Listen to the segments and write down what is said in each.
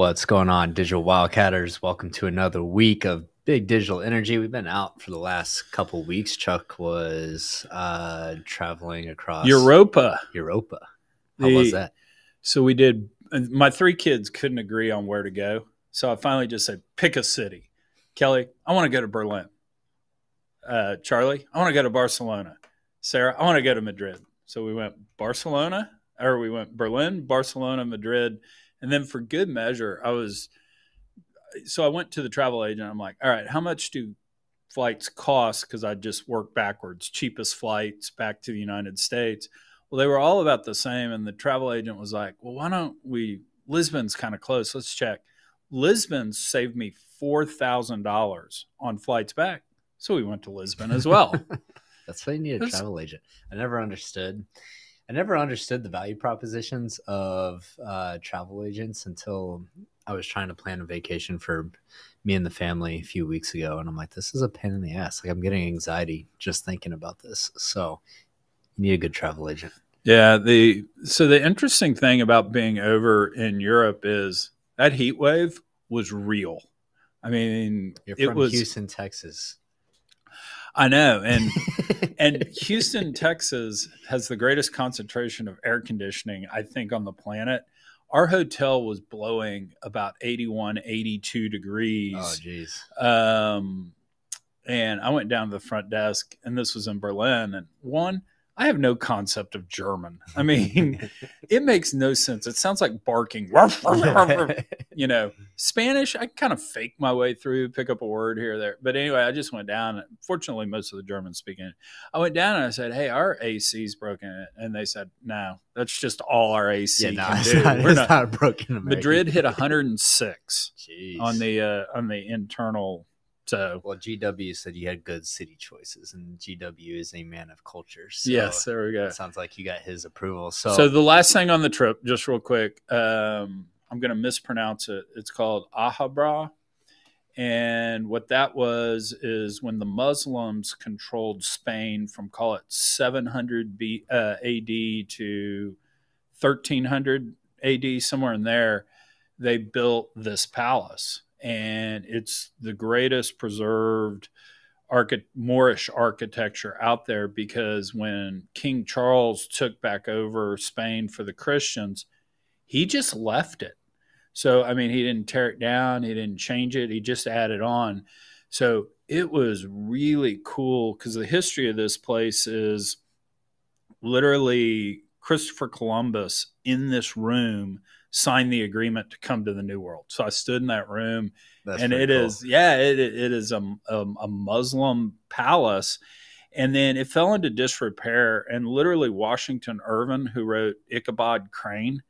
What's going on, digital wildcatters? Welcome to another week of big digital energy. We've been out for the last couple weeks. Chuck was uh, traveling across Europa. Europa. How The- was that? So we did. and My three kids couldn't agree on where to go, so I finally just said, "Pick a city." Kelly, I want to go to Berlin. Uh, Charlie, I want to go to Barcelona. Sarah, I want to go to Madrid. So we went Barcelona, or we went Berlin, Barcelona, Madrid, and then for good measure, I was. So I went to the travel agent. I'm like, "All right, how much do flights cost?" Because I just worked backwards. Cheapest flights back to the United States. Well, they were all about the same. And the travel agent was like, well, why don't we? Lisbon's kind of close. Let's check. Lisbon saved me $4,000 on flights back. So we went to Lisbon as well. That's why you need a travel agent. I never understood. I never understood the value propositions of uh, travel agents until I was trying to plan a vacation for me and the family a few weeks ago, and I'm like, this is a pain in the ass. Like I'm getting anxiety just thinking about this. So you need a good travel agent. yeah. The so the interesting thing about being over in Europe is that heat wave was real. I mean, You're it from was. Houston, Texas. I know, and and Houston, Texas has the greatest concentration of air conditioning, I think, on the planet. Our hotel was blowing about 81, 82 degrees. oh, jeez. Um, and I went down to the front desk, and this was in Berlin. And one, I have no concept of German. I mean, it makes no sense. It sounds like barking. you know, Spanish, I kind of fake my way through, pick up a word here or there. But anyway, I just went down. Fortunately, most of the Germans speaking. I went down and I said, "Hey, our AC's broken," and they said, "No, that's just all our AC yeah, no, can it's, do. not, We're not." not a broken American. Madrid hit 106 Jeez. on the uh, on the internal. So well, GW said you had good city choices, and GW is a man of culture. So yes, there we go. sounds like you got his approval. So, So, the last thing on the trip, just real quick, um, I'm going to mispronounce it. It's called Ahabra. And what that was is when the Muslims controlled Spain from call it 700 B, uh, AD to 1300 AD, somewhere in there, they built this palace. And it's the greatest preserved archi- Moorish architecture out there because when King Charles took back over Spain for the Christians, he just left it. So, I mean, he didn't tear it down, he didn't change it, he just added on. So, it was really cool because the history of this place is literally Christopher Columbus in this room signed the agreement to come to the New World. So, I stood in that room that's and it cool. is yeah it, it is a, a, a muslim palace and then it fell into disrepair and literally washington irving who wrote ichabod crane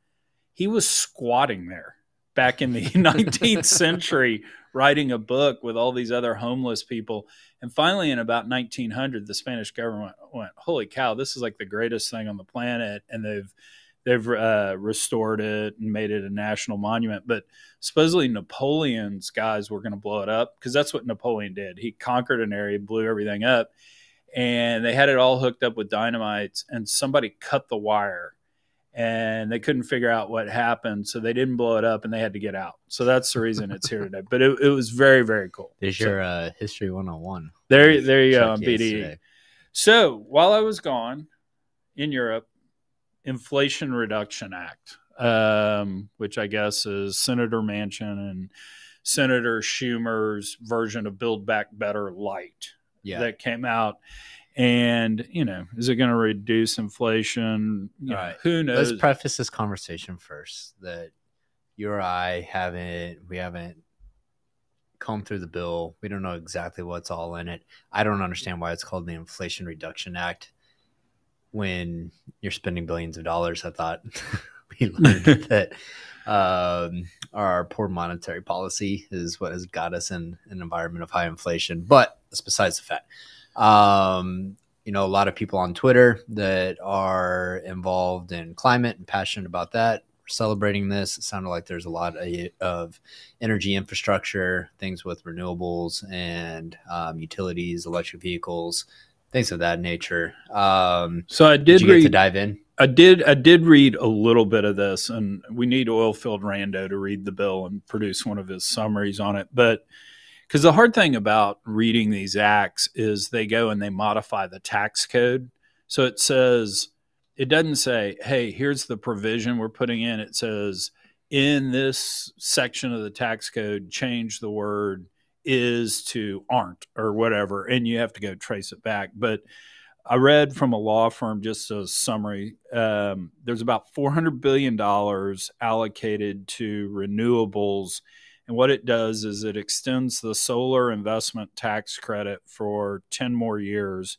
he was squatting there back in the 19th century writing a book with all these other homeless people and finally in about 1900 the spanish government went holy cow this is like the greatest thing on the planet and they've they've uh, restored it and made it a national monument but supposedly Napoleon's guys were going to blow it up because that's what Napoleon did. He conquered an area, blew everything up, and they had it all hooked up with dynamites. And somebody cut the wire, and they couldn't figure out what happened, so they didn't blow it up, and they had to get out. So that's the reason it's here today. But it, it was very, very cool. There's So your uh, history 101. there, there you go, on BDE. So while I was gone in Europe, Inflation Reduction Act, um, which I guess is Senator Manchin and Senator Schumer's version of Build Back Better Light Yeah. that came out. And, you know, is it going to reduce inflation? You know. Who knows? Let's preface this conversation first that you or I haven't we haven't combed through the bill. We don't know exactly what's all in it. I don't understand why it's called the Inflation Reduction Act. When you're spending billions of dollars, I thought we learned that um, our poor monetary policy is what has got us in an environment of high inflation. But that's besides the fact. Um, you know, a lot of people on Twitter that are involved in climate and passionate about that are celebrating this. It sounded like there's a lot of, of energy infrastructure, things with renewables and um, utilities, electric vehicles, things of that nature. Um, so I did, did, you get to dive in? I did I did read a little bit of this, and we need Oilfield Rando to read the bill and produce one of his summaries on it. But because the hard thing about reading these acts is they go and they modify the tax code. So it says it doesn't say, "Hey, here's the provision we're putting in." It says in this section of the tax code, change the word is to aren't or whatever, and you have to go trace it back. But I read from a law firm, just a summary, um, there's about $400 billion allocated to renewables. And what it does is it extends the solar investment tax credit for 10 more years.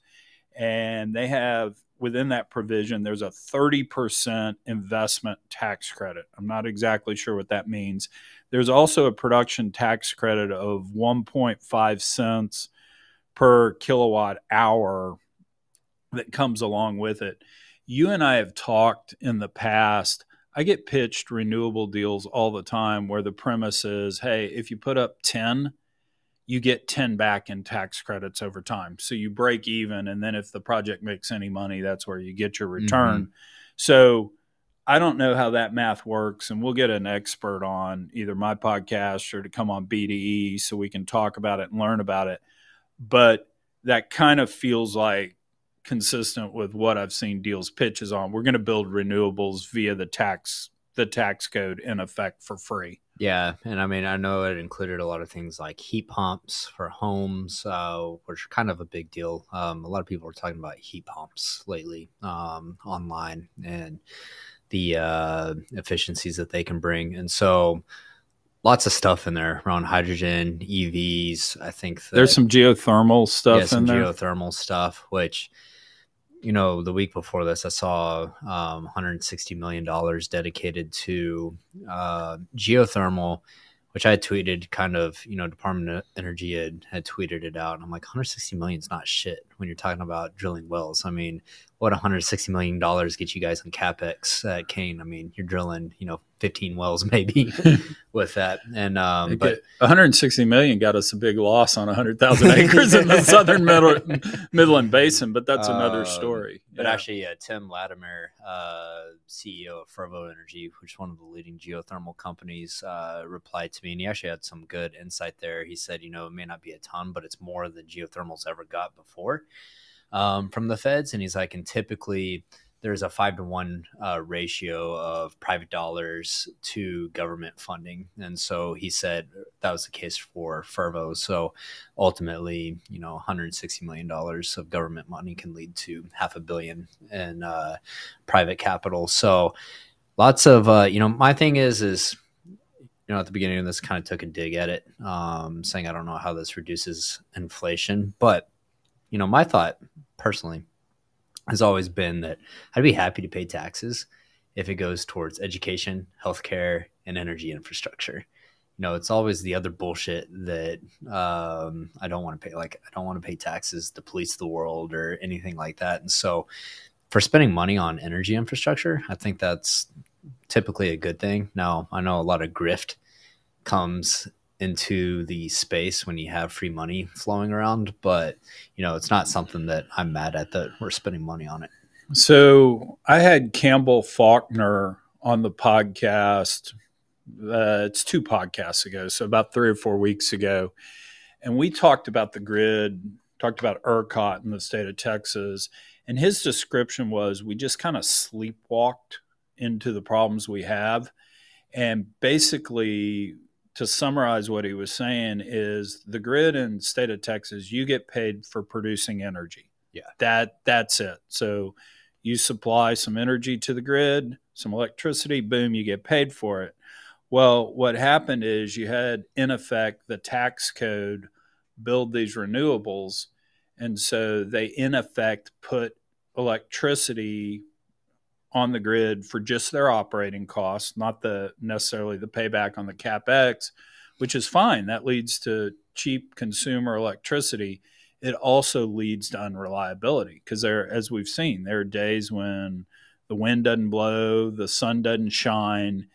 And they have within that provision, there's a 30% investment tax credit. I'm not exactly sure what that means. There's also a production tax credit of 1.5 cents per kilowatt hour that comes along with it. You and I have talked in the past. I get pitched renewable deals all the time where the premise is hey, if you put up 10, you get 10 back in tax credits over time. So you break even. And then if the project makes any money, that's where you get your return. Mm-hmm. So I don't know how that math works. And we'll get an expert on either my podcast or to come on BDE so we can talk about it and learn about it. But that kind of feels like consistent with what I've seen deals pitches on. We're going to build renewables via the tax the tax code in effect for free. Yeah, and I mean I know it included a lot of things like heat pumps for homes, uh, which are kind of a big deal. Um, a lot of people are talking about heat pumps lately um, online and the uh, efficiencies that they can bring, and so lots of stuff in there around hydrogen, EVs. I think that, there's some geothermal stuff yeah, some geothermal stuff, which you know, the week before this, I saw um, 160 million dollars dedicated to uh, geothermal, which I tweeted. Kind of, you know, Department of Energy had had tweeted it out, and I'm like, 160 million is not shit when you're talking about drilling wells. I mean, what 160 million dollars get you guys on capex at Kane? I mean, you're drilling, you know, 15 wells maybe with that, and um, but 160 million got us a big loss on 100,000 acres in the southern middle, Midland Basin, but that's another um, story. But yeah. actually, uh, Tim Latimer, uh, CEO of Fervo Energy, which is one of the leading geothermal companies, uh, replied to me, and he actually had some good insight there. He said, you know, it may not be a ton, but it's more than geothermal's ever got before um, from the feds, and he's like, and typically there's a five to one uh, ratio of private dollars to government funding, and so he said that was the case for Fervo. So ultimately, you know, 160 million dollars of government money can lead to half a billion in uh, private capital. So lots of uh, you know, my thing is is you know, at the beginning of this, kind of took a dig at it, um, saying I don't know how this reduces inflation, but you know, my thought personally has always been that I'd be happy to pay taxes if it goes towards education, healthcare, and energy infrastructure. You know, it's always the other bullshit that um, I don't want to pay. Like, I don't want to pay taxes to police the world or anything like that. And so, for spending money on energy infrastructure, I think that's typically a good thing. Now, I know a lot of grift comes into the space when you have free money flowing around. But you know, it's not something that I'm mad at that we're spending money on it. So I had Campbell Faulkner on the podcast. Uh, it's two podcasts ago, so about three or four weeks ago, and we talked about the grid, talked about ERCOT in the state of Texas, and his description was we just kind of sleepwalked into the problems we have, and basically to summarize what he was saying is the grid in state of Texas, you get paid for producing energy. Yeah. That that's it. So you supply some energy to the grid, some electricity, boom, you get paid for it. Well, what happened is you had in effect the tax code build these renewables and so they in effect put electricity on the grid for just their operating costs, not the necessarily the payback on the capex, which is fine. That leads to cheap consumer electricity. It also leads to unreliability because there, as we've seen, there are days when the wind doesn't blow, the sun doesn't shine,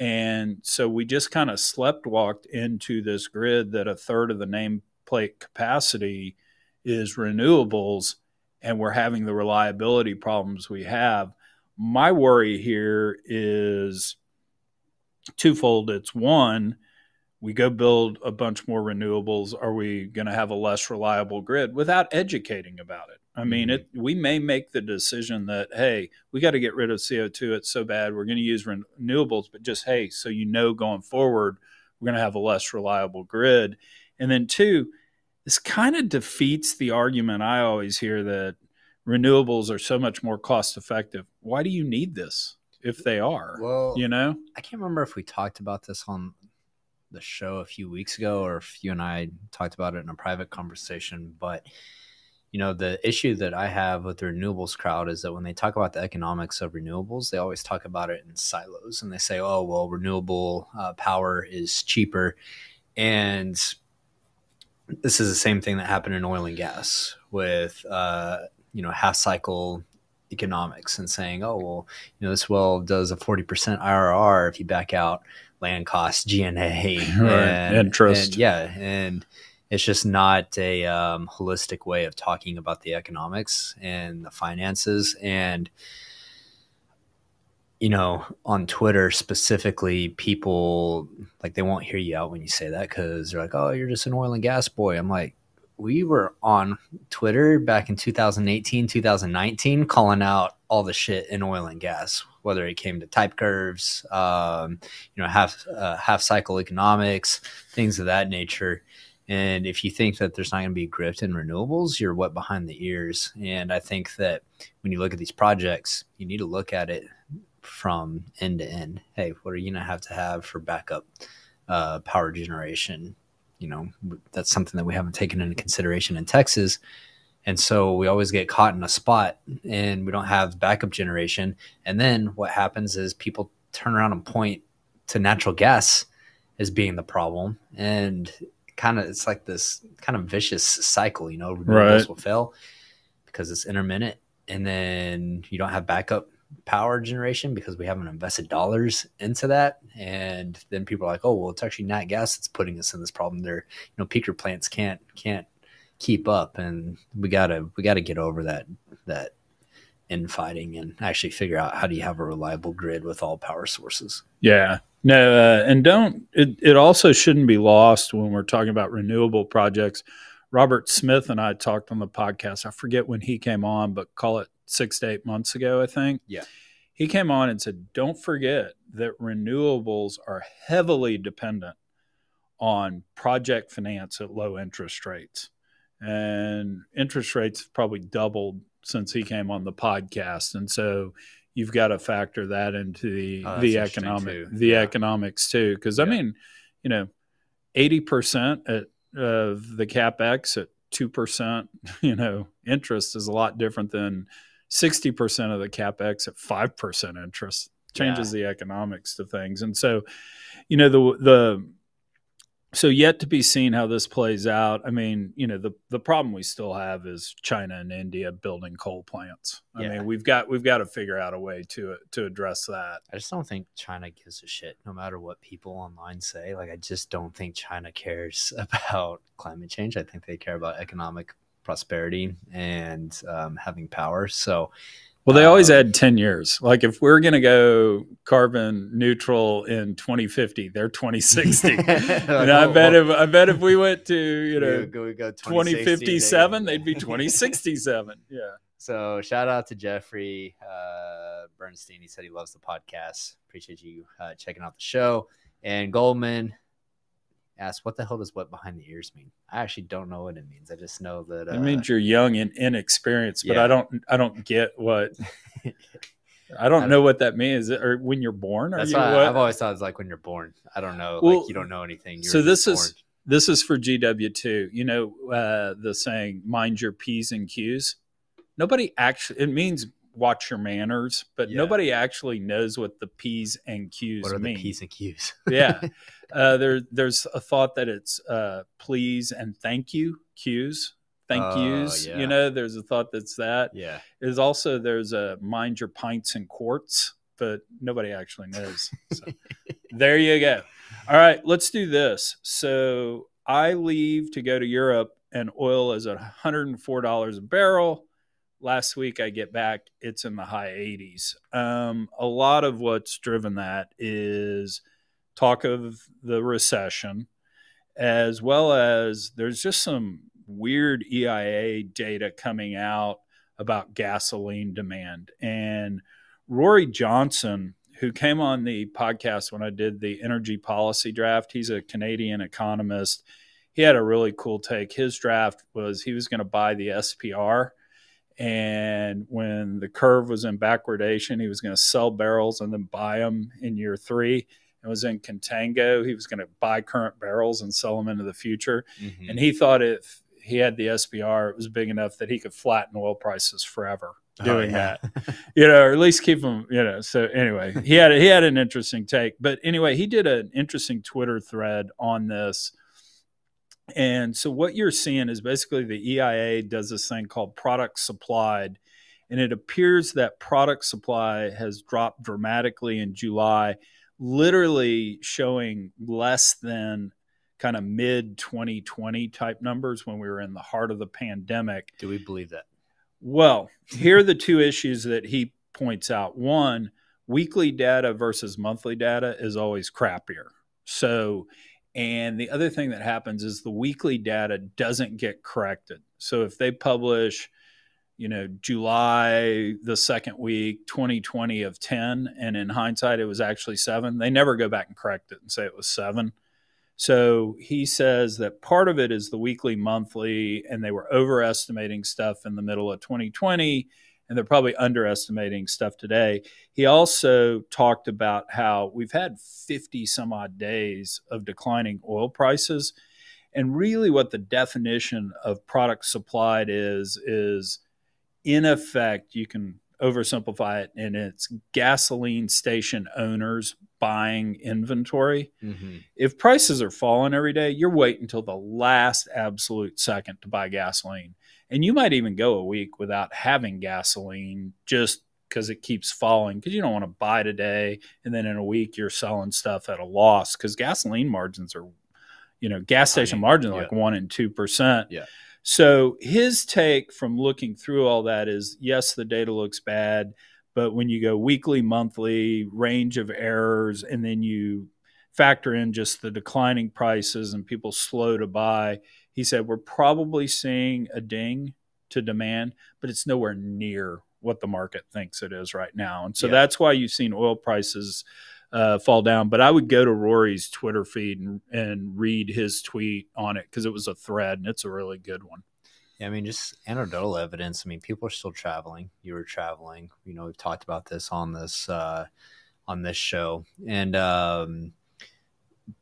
and so we just kind of slept walked into this grid that a third of the nameplate capacity is renewables, and we're having the reliability problems we have My worry here is twofold. It's one, we go build a bunch more renewables. Are we going to have a less reliable grid without educating about it? I mean, mm-hmm. it. We may make the decision that hey, we got to get rid of CO two. It's so bad. We're going to use renewables, but just hey, so you know, going forward, we're going to have a less reliable grid. And then two, this kind of defeats the argument I always hear that renewables are so much more cost effective. Why do you need this if they are? Well, you know, I can't remember if we talked about this on the show a few weeks ago or if you and I talked about it in a private conversation, but you know, the issue that I have with the renewables crowd is that when they talk about the economics of renewables, they always talk about it in silos and they say, oh, well, renewable uh, power is cheaper. And this is the same thing that happened in oil and gas with uh, you know half cycle economics and saying, oh well, you know this well does a forty percent IRR if you back out land costs, G and and interest, yeah, and it's just not a um, holistic way of talking about the economics and the finances and you know, on Twitter specifically, people like they won't hear you out when you say that because they're like, "Oh, you're just an oil and gas boy." I'm like, we were on Twitter back in 2018, 2019, calling out all the shit in oil and gas, whether it came to type curves, um, you know, half uh, half cycle economics, things of that nature. And if you think that there's not going to be grift in renewables, you're wet behind the ears. And I think that when you look at these projects, you need to look at it from end to end. Hey, what are you going to have to have for backup uh, power generation? You know, that's something that we haven't taken into consideration in Texas. And so we always get caught in a spot and we don't have backup generation. And then what happens is people turn around and point to natural gas as being the problem. And kind of, it's like this kind of vicious cycle, you know, renewables right. will fail because it's intermittent. And then you don't have backup power generation because we haven't invested dollars into that. And then people are like, oh, well, it's actually nat gas that's putting us in this problem. There, you know, peaker plants can't can't keep up, and we gotta we gotta get over that that infighting and actually figure out how do you have a reliable grid with all power sources. Yeah. No, uh, and don't it, it also shouldn't be lost when we're talking about renewable projects. Robert Smith and I talked on the podcast. I forget when he came on, but call it six to eight months ago, I think. Yeah. He came on and said, don't forget that renewables are heavily dependent on project finance at low interest rates. And interest rates have probably doubled since he came on the podcast. And so you've got to factor that into the, oh, the economic the yeah. economics too. Cause yeah. I mean, you know, 80% at, of the capex at 2%, you know, interest is a lot different than 60% of the capex at 5% interest. Changes yeah. the economics to things. And so you know the the so yet to be seen how this plays out. I mean you know the the problem we still have is china and india building coal plants. I yeah. mean we've got we've got to figure out a way to to address that. I just don't think china gives a shit no matter what people online say. Like i just don't think china cares about climate change. I think they care about economic prosperity and um, having power. So, well, they always um, add 10 years. Like if we're going to go carbon neutral in 2050, they're 2060. like, and I bet if I bet if we went to, you know, we go, we go 2057, they'd be 2067. Yeah. So shout out to Jeffrey uh, Bernstein. He said he loves the podcast. Appreciate you uh, checking out the show. And Goldman, asked, "What the hell does wet behind the ears mean?" I actually don't know what it means. I just know that uh, it means you're young and inexperienced. But yeah. I don't, I don't get what. I don't I know what that means. Or when you're born? That's you, why I've always thought it's like when you're born. I don't know. Well, like you don't know anything. so this born. is this is for GW two. You know uh, the saying, "Mind your p's and q's." Nobody actually. It means watch your manners, but yeah. nobody actually knows what the P's and Q's what are mean. The P's and Q's. yeah. Uh, there, there's a thought that it's uh, please and thank you cues. Thank uh, yous. Yeah. You know, there's a thought that's that. Yeah. There's also there's a mind your pints and quarts, but nobody actually knows. So there you go. All right, let's do this. So I leave to go to Europe and oil is at $104 a barrel last week I get back, it's in the high 80s. Um, a lot of what's driven that is talk of the recession, as well as there's just some weird EIA data coming out about gasoline demand. And Rory Johnston, who came on the podcast when I did the energy policy draft, he's a Canadian economist. He had a really cool take. His draft was he was going to buy the SPR. And when the curve was in backwardation, he was going to sell barrels and then buy them in year three. It was in contango. He was going to buy current barrels and sell them into the future. Mm-hmm. And he thought if he had the SPR, it was big enough that he could flatten oil prices forever oh, doing oh, yeah. that, you know, or at least keep them, you know. So anyway, he had he had an interesting take, but anyway, he did an interesting Twitter thread on this. And so what you're seeing is basically the EIA does this thing called product supplied, and it appears that product supply has dropped dramatically in July, literally showing less than kind of mid 2020 type numbers when we were in the heart of the pandemic. Do we believe that? Well, here are the two issues that he points out. One, weekly data versus monthly data is always crappier. So, and the other thing that happens is the weekly data doesn't get corrected. So if they publish, you know, July, the second week, 2020 of 10, and in hindsight it was actually seven, they never go back and correct it and say it was seven. So he says that part of it is the weekly, monthly, and they were overestimating stuff in the middle of 2020, and they're probably underestimating stuff today. He also talked about how we've had 50 some odd days of declining oil prices. And really, what the definition of product supplied is, is in effect, you can oversimplify it, and it's gasoline station owners buying inventory. Mm-hmm. If prices are falling every day, you're waiting until the last absolute second to buy gasoline. And you might even go a week without having gasoline just because it keeps falling because you don't want to buy today and then in a week you're selling stuff at a loss because gasoline margins are you know gas station I mean, margins are yeah. like one and two percent yeah so his take from looking through all that is yes the data looks bad but when you go weekly, monthly, range of errors, and then you factor in just the declining prices and people slow to buy, he said we're probably seeing a ding to demand, but it's nowhere near what the market thinks it is right now. And so yeah. that's why you've seen oil prices uh, fall down. But I would go to Rory's Twitter feed and, and read his tweet on it because it was a thread and it's a really good one. Yeah, I mean, just anecdotal evidence. I mean, people are still traveling. You were traveling. You know, we've talked about this on this uh, on this show, and um,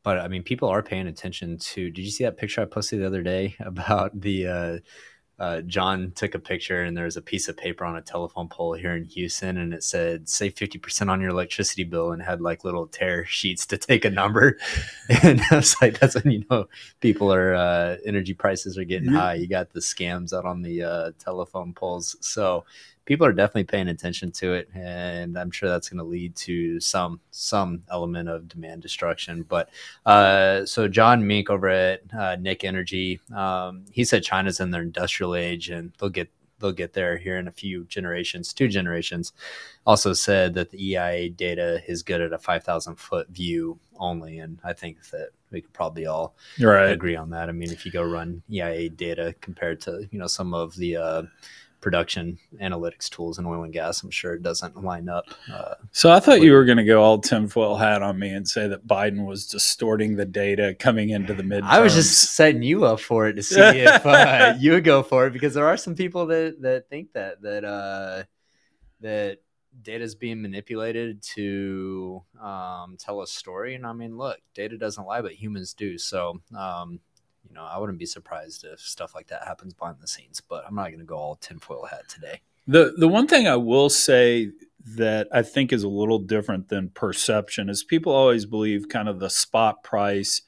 but I mean, people are paying attention to. Did you see that picture I posted the other day about the uh, uh, John took a picture and there was a piece of paper on a telephone pole here in Houston and it said save 50% on your electricity bill and had like little tear sheets to take a number. And I was like, that's when you know people are, uh, energy prices are getting yeah. high. You got the scams out on the uh, telephone poles. So people are definitely paying attention to it, and I'm sure that's going to lead to some some element of demand destruction. But uh, so John Mink over at uh, Nick Energy, um, he said China's in their industrial age, and they'll get they'll get there here in a few generations, two generations. Also said that the EIA data is good at a 5,000 foot view only, and I think that we could probably all right. agree on that. I mean, if you go run EIA data compared to you know some of the uh, production analytics tools in oil and gas, I'm sure it doesn't line up. Uh, so I thought you were going to go all tinfoil hat on me and say that Biden was distorting the data coming into the mid. I was just setting you up for it to see if uh, you would go for it because there are some people that that think that that uh, that data is being manipulated to um, tell a story. And I mean, look, data doesn't lie, but humans do. So um, you know, I wouldn't be surprised if stuff like that happens behind the scenes. But I'm not going to go all tinfoil hat today. The the one thing I will say that I think is a little different than perception is people always believe kind of the spot price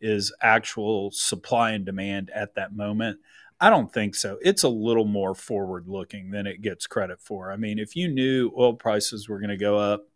is actual supply and demand at that moment. I don't think so. It's a little more forward looking than it gets credit for. I mean, if you knew oil prices were going to go up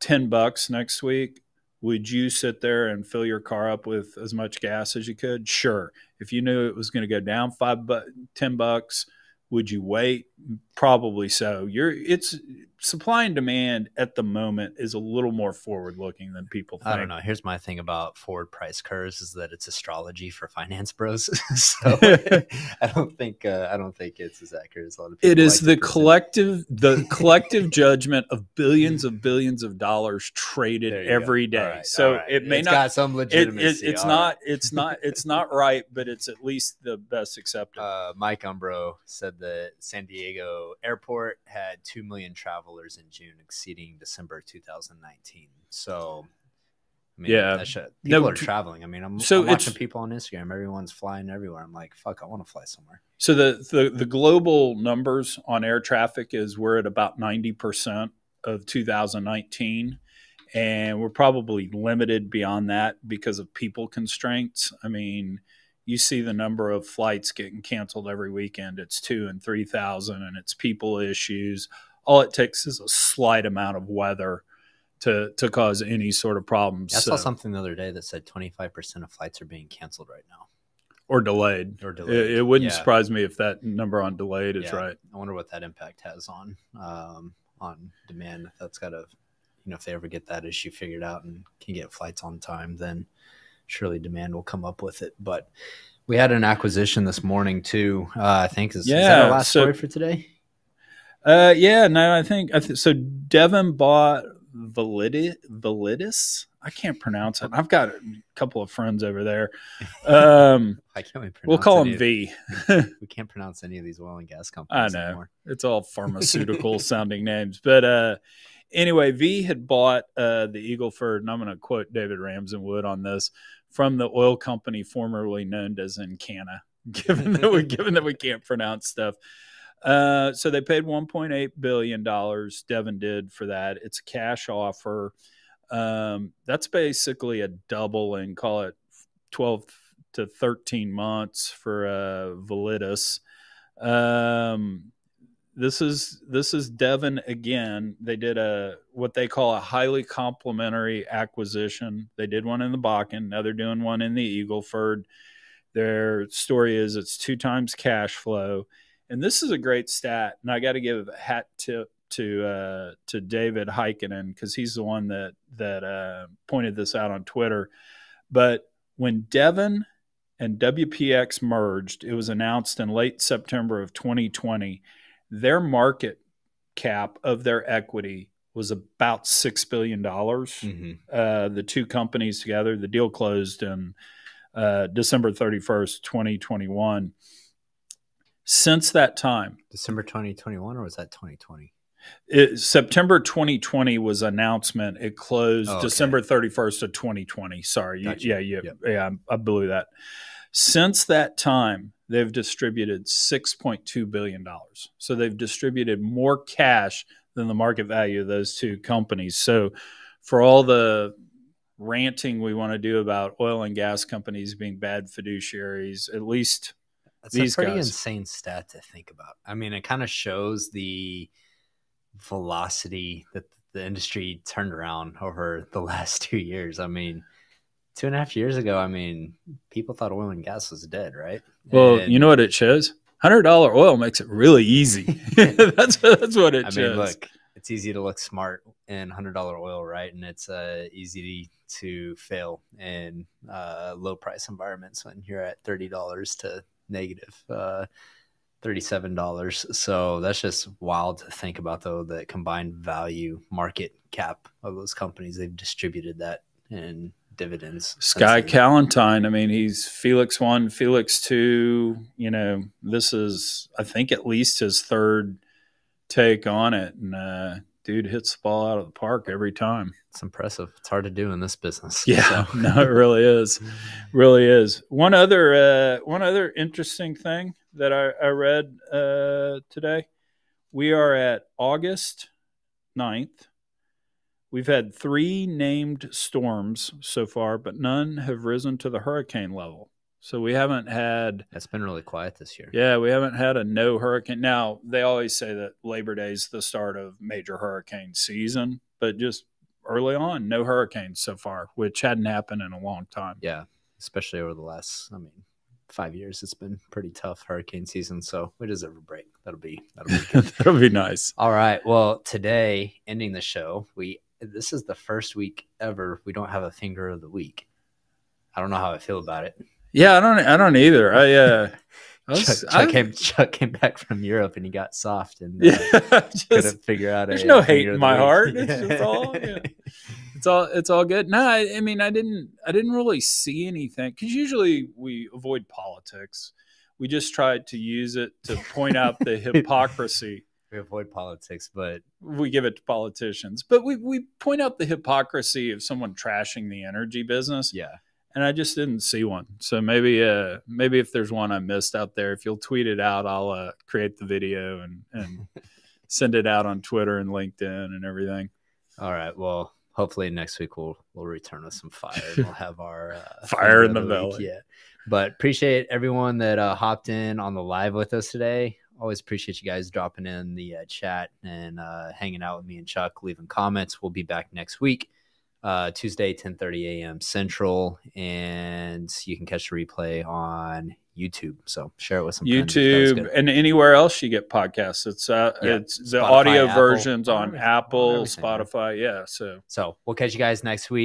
10 bucks next week, would you sit there and fill your car up with as much gas as you could? Sure. If you knew it was going to go down five, bu- ten bucks, Would you wait? Probably so. You're it's supply and demand at the moment is a little more forward looking than people think. I don't know. Here's my thing about forward price curves is that it's astrology for finance bros. so I don't think uh, I don't think it's as accurate as a lot of people. It is like the collective the collective judgment of billions of billions of dollars traded every go. day. Right, so right. it may It's not got some it, it, legitimacy. it's not right. it's not it's not right, but it's at least the best accepted. Uh, Mike Umbro said that San Diego Diego airport had two million travelers in June, exceeding December 2019. So, I mean, Yeah. that shit, No, people are traveling. I mean, I'm, So I'm watching people on Instagram. Everyone's flying everywhere. I'm like, fuck, I want to fly somewhere. So the, the the global numbers on air traffic is we're at about ninety percent of 2019, and we're probably limited beyond that because of people constraints. I mean, you see the number of flights getting canceled every weekend. It's two and three thousand, and it's people issues. All it takes is a slight amount of weather to to cause any sort of problems. I saw So- something the other day that said 25% of flights are being canceled right now or delayed. or It, delayed. it wouldn't Yeah. surprise me if that number on delayed is Yeah. right. I wonder what that impact has on um, on demand. That's got to, you know, if they ever get that issue figured out and can get flights on time, then surely demand will come up with it. But we had an acquisition this morning too. Uh, I think is, is that our last so- story for today. Uh, yeah, no, I think I th- so. Devon bought Validi- Validus. I can't pronounce it. I've got a couple of friends over there. Um, I can't we pronounce we'll call him V. We can't pronounce any of these oil and gas companies I know. anymore. it's all pharmaceutical sounding names, but uh, anyway, V had bought uh, the Eagleford, and I'm going to quote David Ramsenwood on this from the oil company formerly known as Encana. Given that we given that we can't pronounce stuff, uh, so they paid 1.8 billion dollars. Devon did for that. It's a cash offer. Um, that's basically a double and call it 12 to 13 months for uh, Validus. Um, this is this is Devon again. They did a what they call a highly complementary acquisition. They did one in the Bakken. Now they're doing one in the Eagleford. Their story is it's two times cash flow, and this is a great stat. And I got to give a hat tip to uh, to David Heikkinen because he's the one that that uh, pointed this out on Twitter. But when Devon and WPX merged, it was announced in late September of 2020. Their market cap of their equity was about six billion dollars. Mm-hmm. Uh, the two companies together, the deal closed in uh, December 31st, 2021. Since that time, December 2021 or was that 2020? September 2020 was announcement. It closed Oh, okay. December 31st of 2020. Sorry, Gotcha. yeah, yeah, Yep. yeah. I blew that. Since that time, they've distributed 6.2 billion dollars. So they've distributed more cash than the market value of those two companies. So for all the ranting we want to do about oil and gas companies being bad fiduciaries, at least That's These a pretty guys. insane stat to think about. I mean, it kind of shows the velocity that the industry turned around over the last two years. I mean, two and a half years ago, I mean, people thought oil and gas was dead, right? well, And, you know what it shows? Hundred dollar oil makes it really easy. that's that's what it I shows. mean, look, it's easy to look smart in hundred dollar oil, right? And it's uh, easy to fail in uh, low price environments when you're at thirty dollars to negative uh, thirty-seven dollars. So that's just wild to think about, though. The combined value market cap of those companies, they've distributed that in dividends. Sky then. Calentine. I mean, he's Felix one, Felix two. You know, this is I think at least his third take on it, and uh, dude hits the ball out of the park every time. It's impressive. It's hard to do in this business. Yeah, So- no, it really is, really is. One other, uh, one other interesting thing that I, I read uh, today. We are at August 9th. We've had three named storms so far, but none have risen to the hurricane level. So we haven't had It's been really quiet this year. yeah, we haven't had a no hurricane. Now, they always say that Labor Day is the start of major hurricane season, but just early on, no hurricanes so far, which hadn't happened in a long time. Yeah, especially over the last, I mean, five years. It's been pretty tough hurricane season, so we deserve a break. That'll be that'll be good. That'll be nice. All right. Well, today ending the show, we this is the first week ever we don't have a finger of the week. I don't know how I feel about it. Yeah, I don't. I don't either. I uh, I was, Chuck, Chuck I- came Chuck came back from Europe and he got soft and uh, yeah, just- couldn't figure out. there's a, no hate in my week. heart. It's just all, yeah. it's all it's all good. No, I, I mean I didn't I didn't really see anything because usually we avoid politics. We just try to use it to point out the hypocrisy. We avoid politics, but We give it to politicians, but we we point out the hypocrisy of someone trashing the energy business. yeah, and I just didn't see one. So maybe, uh, maybe if there's one I missed out there, if you'll tweet it out, I'll uh, create the video and and send it out on Twitter and LinkedIn and everything. All right. Well, hopefully next week we'll we'll return with some fire. and We'll have our uh, Fire in the belly. Yeah. But appreciate everyone that uh, hopped in on the live with us today. Always appreciate you guys dropping in the uh, chat and uh, hanging out with me and Chuck, leaving comments. We'll be back next week, uh, Tuesday, 10:30 a.m. Central, and you can catch the replay on YouTube. So share it with some friends if that was YouTube and anywhere else you get podcasts. It's uh, Yeah. it's the Spotify, audio Apple, versions on Apple. Spotify. Yeah, so So we'll catch you guys next week.